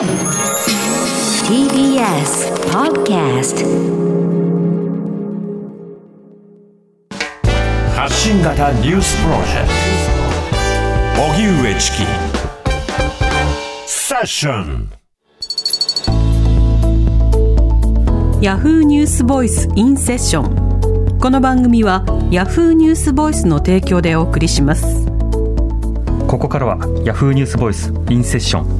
TBS Podcast 発信型ニュースプロジェクト。荻上チキ。セッション。ヤフーニュースボイスインセッションこの番組はヤフーニュースボイスの提供でお送りします。ここからはヤフーニュースボイスインセッション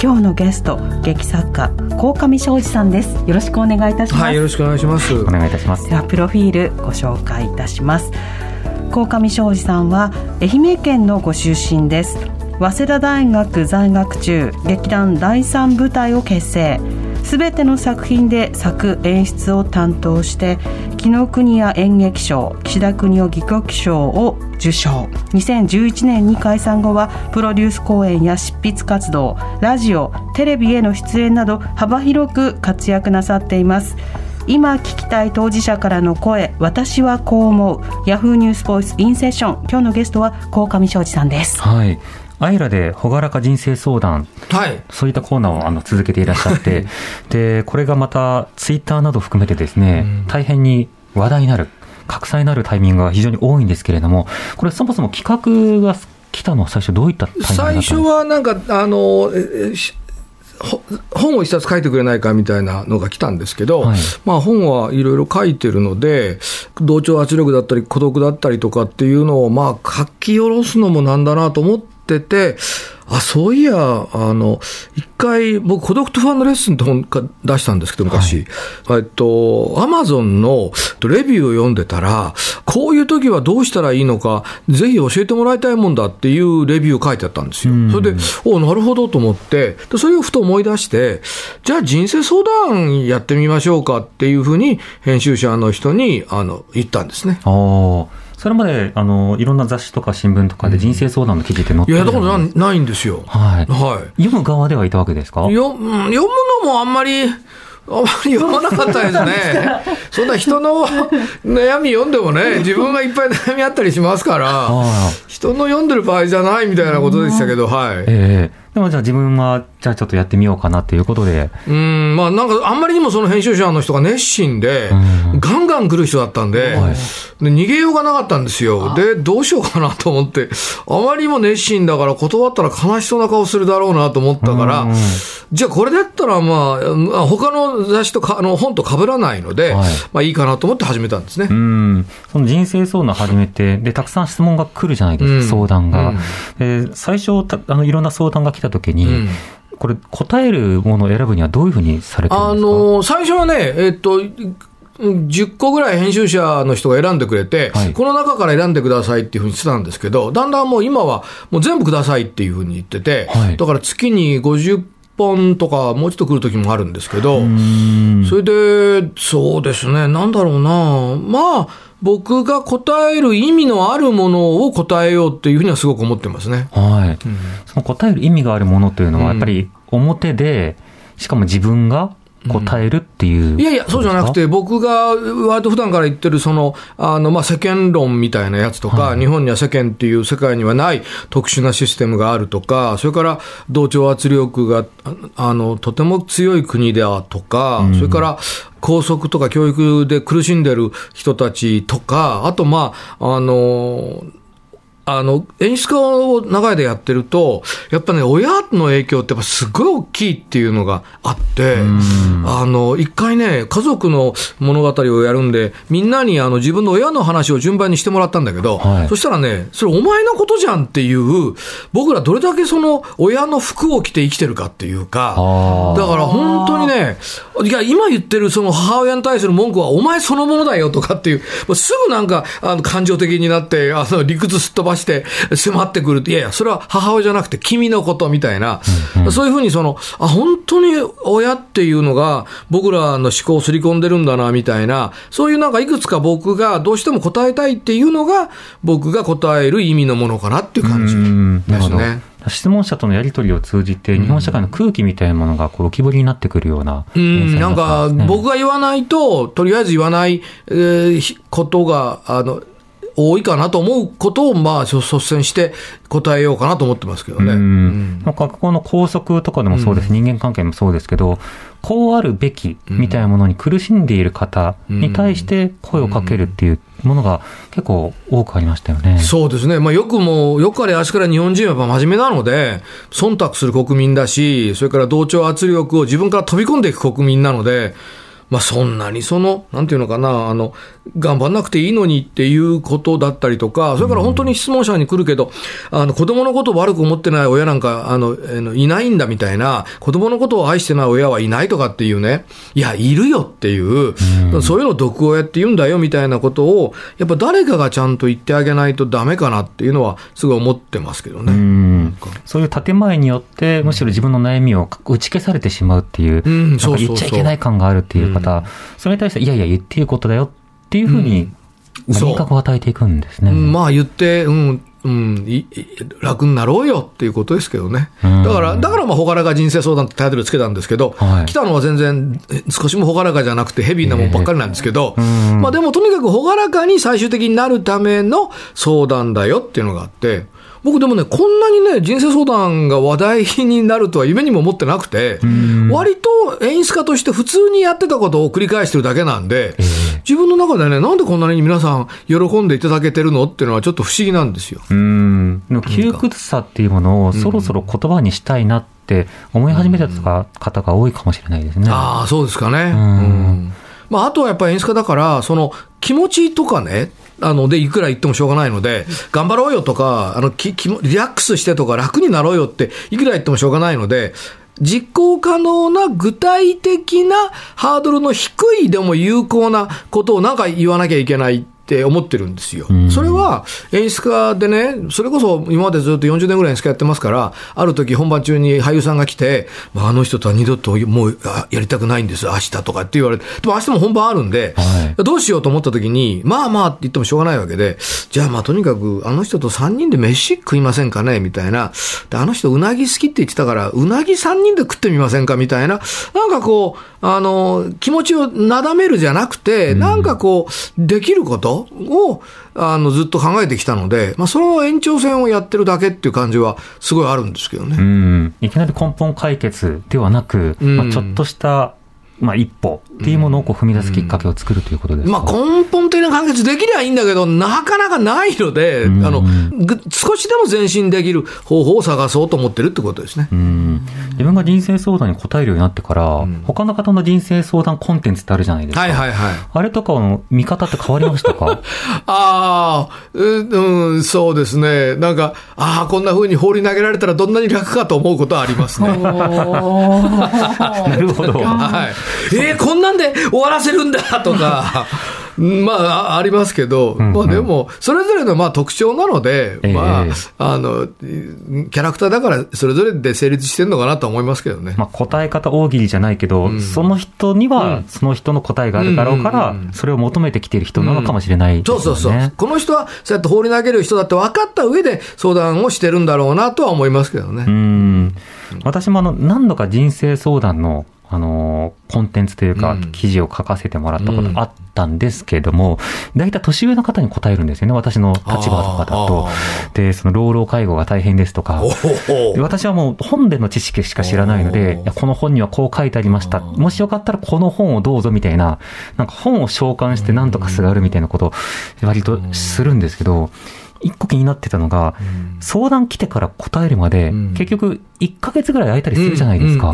今日のゲスト劇作家鴻上庄司さんです。よろしくお願いいたします、はい、よろしくお願いします。お願いいたします。ではプロフィールご紹介いたします。鴻上庄司さんは愛媛県のご出身です。早稲田大学在学中劇団第三部隊を結成すべての作品で作演出を担当して紀ノ国屋演劇賞岸田国夫戯曲賞を受賞。2011年に解散後はプロデュース公演や執筆活動ラジオテレビへの出演など幅広く活躍なさっています。今聞きたい当事者からの声私はこう思う。ヤフーニュースボイスインセッション。今日のゲストは鴻上庄司さんです。はい。アイラで朗らか人生相談。はい。そういったコーナーをあの続けていらっしゃって。でこれがまたツイッターなど含めてですね、大変に話題になる拡散になるタイミングが非常に多いんですけれどもこれそもそも企画が来たのは最初どういったタイミングだったん最ですか？初はなんか、あの、ええしほ本を一冊書いてくれないかみたいなのが来たんですけど、はい。まあ本はいろいろ書いてるので、同調圧力だったり孤独だったりとかっていうのを、まあ書き下ろすのもなんだなと思ってて、あ、そういや、あの、一回、僕、孤独と不安のレッスンって本か出したんですけど、昔。えっと、アマゾンのレビューを読んでたら、こういう時はどうしたらいいのか、ぜひ教えてもらいたいもんだっていうレビュー書いてあったんですよ。それで、おなるほどと思って、でそれをふと思い出して、じゃあ人生相談やってみましょうかっていうふうに、編集者の人に、あの、言ったんですね。あーそれまであのいろんな雑誌とか新聞とかで人生相談の記事って載っていや、るじだからゃななないんですよ。はいはい。読む側ではいたわけですか？読むのもあんまり、あんまり読まなかったですね。そんな人の悩み読んでもね、自分がいっぱい悩みあったりしますから、あ人の読んでる場合じゃないみたいなことでしたけど、はい。ええでもじゃあ自分はじゃあちょっとやってみようかなっていうことで。うん、まあなんかあんまりにもその編集者の人が熱心で、ガンガン来る人だったんで、で逃げようがなかったんですよ。で、どうしようかなと思って、あまりにも熱心だから断ったら悲しそうな顔するだろうなと思ったから、うんじゃあこれだったらまあ、まあ他の雑誌とかあの本と被らないので、はい。まあいいかなと思って始めたんですね。うん、その人生相談始めて、で、たくさん質問が来るじゃないですか、うん。相談が。うん。で、最初たあの、いろんな相談が来たときに、うんこれ、答えるものを選ぶにはどういうふうにされてるんあですか？の最初はね、えっと、10個ぐらい編集者の人が選んでくれて、はい。この中から選んでくださいっていうふうにしてたんですけど、だんだんもう今はもう全部くださいっていうふうに言ってて、はい。だから月に50本とか、もうちょっと来る時もあるんですけど、うんそれで、そうですね、なんだろうな、まあ、僕が答える意味のあるものを答えようっていうふうにはすごく思ってますね。はい。その答える意味があるものというのは、やっぱり表で、しかも自分が答えるっていう、いやいや、そうじゃなくて、僕が割と普段から言ってる、その、あの、まあ、世間論みたいなやつとか、日本には世間っていう世界にはない特殊なシステムがあるとか、それから同調圧力が、ああの、とても強い国だとか、それから、校則とか教育で苦しんでる人たちとか、あと、まあ、あの、あの、演出家を長い間やってると、やっぱね、親の影響ってやっぱすごい大きいっていうのがあって、あの、一回ね、家族の物語をやるんで、みんなにあの自分の親の話を順番にしてもらったんだけど、はい。そしたらね、それお前のことじゃんっていう、僕らどれだけその親の服を着て生きてるかっていうか、だから本当にね、いや、今言ってるその母親に対する文句は、お前そのものだよとかっていう、すぐなんか、あの、感情的になって、あの、理屈すっ飛ばして迫ってくるいやいや、それは母親じゃなくて君のことみたいな、そういうふうにその、あ、本当に親っていうのが僕らの思考をすり込んでるんだな、みたいな、そういうなんかいくつか僕がどうしても答えたいっていうのが、僕が答える意味のものかなっていう感じ。うんなるほど。ですね。質問者とのやり取りを通じて、日本社会の空気みたいなものがこう浮き彫りになってくるようなう連載ん、なんか僕が言わないと、とりあえず言わない、えーひことが、あの、多いかなと思うことを、まあ、率率先して答えようかなと思ってますけどね。うんまあ学校の校則とかでもそうです、人間関係もそうですけど、こうあるべきみたいなものに苦しんでいる方に対して声をかけるっていうものが結構多くありましたよね。そうですね。まあ、よくもう、よくあれ足から日本人はやっぱ真面目なので、忖度する国民だし、それから同調圧力を自分から飛び込んでいく国民なので、まあ、そんなにその、なんていうのかな、あの、頑張んなくていいのにっていうことだったりとか、それから本当に質問者に来るけど、あの、子供のことを悪く思ってない親なんか、あの、いないんだみたいな、子供のことを愛してない親はいないとかっていうね、いや、いるよっていう、そういうのを毒親って言うんだよみたいなことを、やっぱ誰かがちゃんと言ってあげないとダメかなっていうのは、すごい思ってますけどね。うん。そういう建前によって、むしろ自分の悩みを打ち消されてしまうっていう、う言っちゃいけない感があるっていう方、それに対して、いやいや、言っていいことだよっていうふうに、そう。人格を与えていくんですね。うん。まあ言って、うん、うん、楽になろうよっていうことですけどね。うん。だから、だからまあ、ほがらか人生相談ってタイトルつけたんですけど、はい。来たのは全然、え少しもほがらかじゃなくてヘビーなもんばっかりなんですけど、うん。まあでもとにかくほがらかに最終的になるための相談だよっていうのがあって、僕でもね、こんなにね、人生相談が話題になるとは夢にも思ってなくて、割と演出家として普通にやってたことを繰り返してるだけなんで、自分の中でね、なんでこんなに皆さん喜んでいただけてるのっていうのはちょっと不思議なんですよ。うん。窮屈さっていうものをそろそろ言葉にしたいなって思い始めた方が多いかもしれないですね。ああ、そうですかね。んうんまあ、あとはやっぱり演出家だから、その気持ちとかね、あの、で、いくら言ってもしょうがないので、頑張ろうよとか、あの、き、きもリラックスしてとか楽になろうよって、いくら言ってもしょうがないので、実行可能な具体的なハードルの低いでも有効なことをなんか言わなきゃいけないって思ってるんですよ。それは演出家でね、それこそ今までずっと40年ぐらい演出家やってますから、ある時本番中に俳優さんが来て、まあ、あの人とは二度ともうあやりたくないんです、明日とかって言われて、でも明日も本番あるんで、はいどうしようと思った時に、まあまあって言ってもしょうがないわけで、じゃあまあとにかくあの人と3人で飯食いませんかねみたいな。で、あの人うなぎ好きって言ってたから、うなぎ3人で食ってみませんかみたいな。なんかこう、あの、気持ちをなだめるじゃなくて、なんかこう、できることを、あの、ずっと考えてきたので、まあその延長線をやってるだけっていう感じはすごいあるんですけどね。うん。いきなり根本解決ではなく、うんまあ、ちょっとした、まあ、一歩っていうものをこう踏み出すきっかけを作るということですか？まあ、根本的な解決できりゃいいんだけど、なかなかないので、うんあのぐ少しでも前進できる方法を探そうと思ってるってことですね。うん自分が人生相談に答えるようになってから、他の方の人生相談コンテンツってあるじゃないですか。はいはいはい。あれとかの見方って変わりましたか？ああ、ううん、そうですね。なんか、ああ、こんな風に放り投げられたらどんなに楽かと思うことはありますね。なるほど。はい。えーこんなんで終わらせるんだとか、まあ、あありますけど、んうんまあでも、それぞれのまあ特徴なので、ええまあ、あの、キャラクターだからそれぞれで成立してるのかなと思いますけどね。まあ、答え方大喜利じゃないけど、その人にはその人の答えがあるだろうから、うんうんうんそれを求めてきている人なのかもしれないですよね。そうそうそう。この人はそうやって放り投げる人だって分かった上で相談をしてるんだろうなとは思いますけどね。うん。私もあの、何度か人生相談の、あのーコンテンツというかうん、記事を書かせてもらったことあったんですけども、大体年上の方に答えるんですよね、私の立場とかだと。あ。で、その老老介護が大変ですとか。私はもう本での知識しか知らないのおでこの本にはこう書いてありました。もしよかったらこの本をどうぞみたいな、なんか本を召喚して何とかすがるみたいなことを割とするんですけど、一個気になってたのが、相談来てから答えるまで、ん。結局1ヶ月ぐらい空いたりするじゃないですか。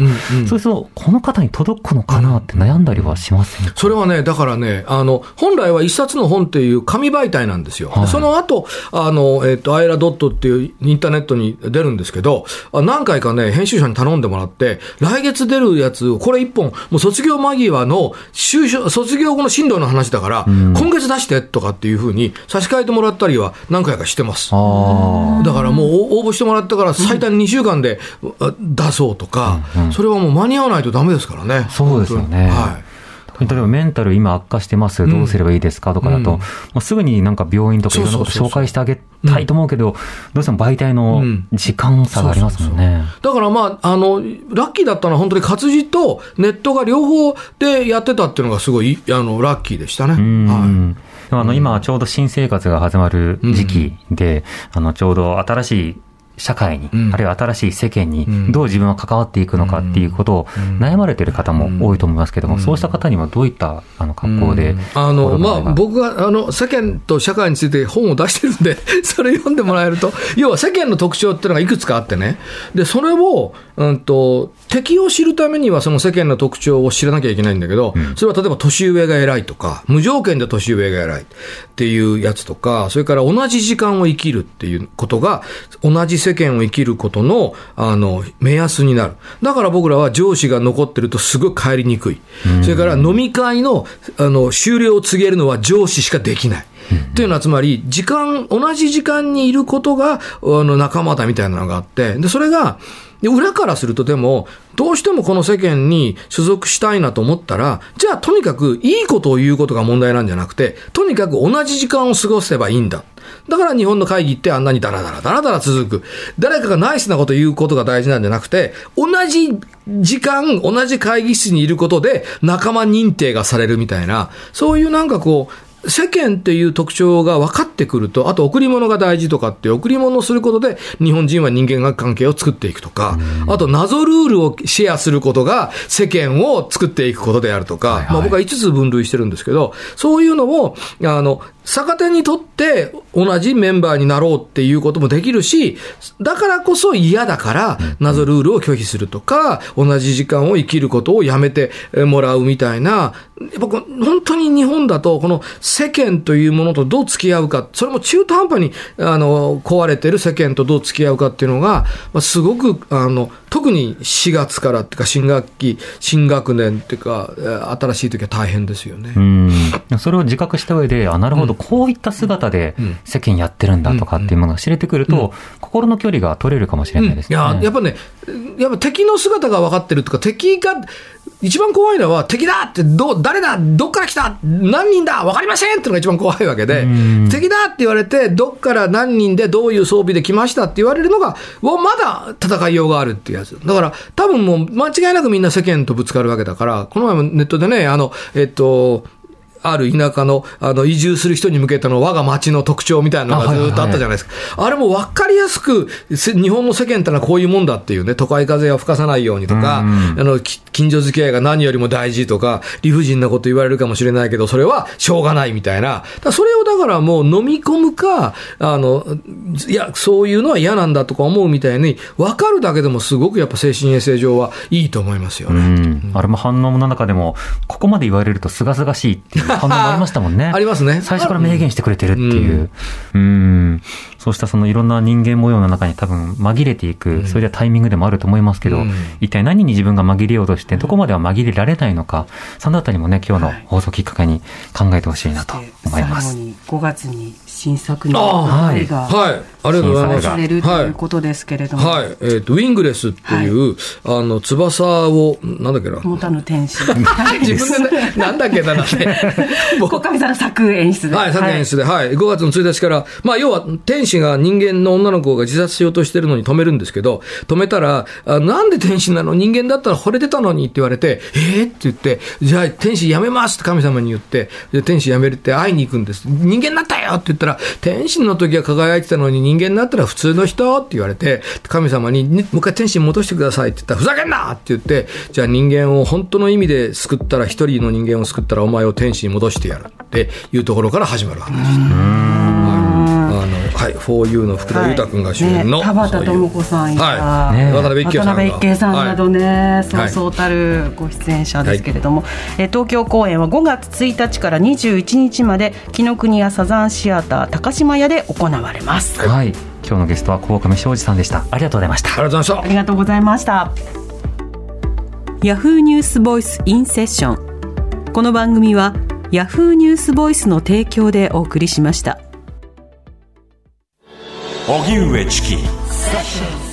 そうすると、この方に届くのかなって悩んだりはしませんか、それはね、だからね、あの、本来は一冊の本っていう紙媒体なんですよ。はい。その後、あの、えっ、と、アイラドットっていうインターネットに出るんですけど、あ何回かね、編集者に頼んでもらって、来月出るやつを、これ一本、もう卒業間際の就職、卒業後の進路の話だから、今月出してとかっていうふうに差し替えてもらったりは何回かしてます。あだからもうお応募してもらってから最短2週間であ出そうとか、それはもう間に合わないとダメですからね。そうですよね。はい。例えばメンタル今悪化してます、どうすればいいですかとかだと、すぐになんか病院とかいろんなこと紹介してあげたいと思うけど、どうしても媒体のうん。時間差がありますもんね。だからまあ、あの、ラッキーだったのは本当に活字とネットが両方でやってたっていうのがすごい、あの、ラッキーでしたね。うん。はでもあの今ちょうど新生活が始まる時期で、あのちょうど新しい社会に、うん。あるいは新しい世間にん。どう自分は関わっていくのかっていうことを悩まれている方も多いと思いますけども、そうした方にはどういったあの格好で、い。あの、まあ、僕が、あの、世間と社会について本を出してるんで、それ読んでもらえると、要は世間の特徴っていうのがいくつかあってね。で、それを、うんと、敵を知るためにはその世間の特徴を知らなきゃいけないんだけど、それは例えば年上が偉いとか、無条件で年上が偉いっていうやつとか、それから同じ時間を生きるっていうことが、同じ世間を生きることの、あの、目安になる。だから僕らは上司が残ってるとすごい帰りにくい。それから飲み会の、あの、終了を告げるのは上司しかできない。っていうのは、つまり、時間、同じ時間にいることが、あの、仲間だみたいなのがあって、で、それが、で裏からするとでも、どうしてもこの世間に所属したいなと思ったら、じゃあとにかくいいことを言うことが問題なんじゃなくて、とにかく同じ時間を過ごせばいいんだ。だから日本の会議ってあんなにダラダラダラダラ続く。誰かがナイスなことを言うことが大事なんじゃなくて、同じ時間、同じ会議室にいることで仲間認定がされるみたいな、そういうなんかこう、世間っていう特徴が分かってくると、あと贈り物が大事とかって、贈り物をすることで、日本人は人間関係を作っていくとか、あと謎ルールをシェアすることが世間を作っていくことであるとか、まあ僕は5つ分類してるんですけど、そういうのを、あの、逆手にとって同じメンバーになろうっていうこともできるし、だからこそ嫌だから謎ルールを拒否するとか、同じ時間を生きることをやめてもらうみたいな、やっぱこう本当に日本だと、この世間というものとどう付き合うか、それも中途半端にあの壊れてる世間とどう付き合うかっていうのが、まあ、すごくあの特に4月からっていうか、新学期、新学年っていうか、えー新しい時は大変ですよね。うん。それを自覚した上で、あ、なるほど、こういった姿でうん。世間やってるんだとかっていうものが知れてくると、心の距離が取れるかもしれないですね。いや、やっぱね、やっぱ敵の姿が分かってるとか、敵が、一番怖いのは、敵だって、ど、誰だどっから来た何人だ分かりませんっていうのが一番怖いわけでうん、敵だって言われて、どっから何人でどういう装備で来ましたって言われるのが、わまだ戦いようがあるっていうやつ。だから、多分もう間違いなくみんな世間とぶつかるわけだから、この前もネットでね、あの、えっと、ある田舎の、あの、移住する人に向けての我が町の特徴みたいなのがずっとあったじゃないですか。あれも分かりやすく、せ日本の世間ってのはこういうもんだっていうね、都会風を吹かさないようにとか、うんあの、き近所付き合いが何よりも大事とか、理不尽なこと言われるかもしれないけど、それはしょうがないみたいな。それをだからもう飲み込むか、あの、いや、そういうのは嫌なんだとか思うみたいに、分かるだけでもすごくやっぱ精神衛生上はいいと思いますようね。ん、あれも反応の中でも、ここまで言われるとすがすがしいっていう反応もありましたもんね。ありますね最初から明言してくれてるっていう。うん。そうしたそのいろんな人間模様の中に多分紛れていく、そういったタイミングでもあると思いますけど、うん一体何に自分が紛れようとして、どこまでは紛れられないのか、そのあたりもね、今日の放送きっかけに考えてほしいなと思います。最後に5月に新作のあー愛がはい。ありがとうございます。されるということですけれども、はい。えっ、と、ウィングレスっていう、あの、翼を、なんだっけな。持たぬ天使。自分でね、なんだっけな、なんて。もう小上さんの作演出で。はい、作演出で、はい、5月の1日から、まあ、要は、天使が人間の女の子が自殺しようとしてるのに止めるんですけど、止めたら、あなんで天使なの？人間だったら惚れてたのにって言われて、えー、って言って、じゃあ天使やめますって神様に言って、で天使やめるって会いに行くんです。人間になったよって言ったら、天使の時は輝いてたのに人間になったら普通の人って言われて、神様に、ねもう一回天使に戻してくださいって言ったら、ふざけんなって言って、じゃあ人間を本当の意味で救ったら、一人の人間を救ったらお前を天使に戻してやるっていうところから始まる話。はいあのはい、4U の福田裕太君が主演の、ね、田畑智子さんや、はい。ね。渡辺一慶さんが。渡辺一慶さんなどね、そうはい。そうたるご出演者ですけれども、え東京公演は5月1日から21日まで紀ノ国屋サザンシアター高島屋で行われます、はい、今日のゲストは鴻上庄司さんでした。ありがとうございました。ありがとうございました。ありがとうございました。ヤフーニュースボイスインセッションこの番組はヤフーニュースボイスの提供でお送りしました荻上チキ。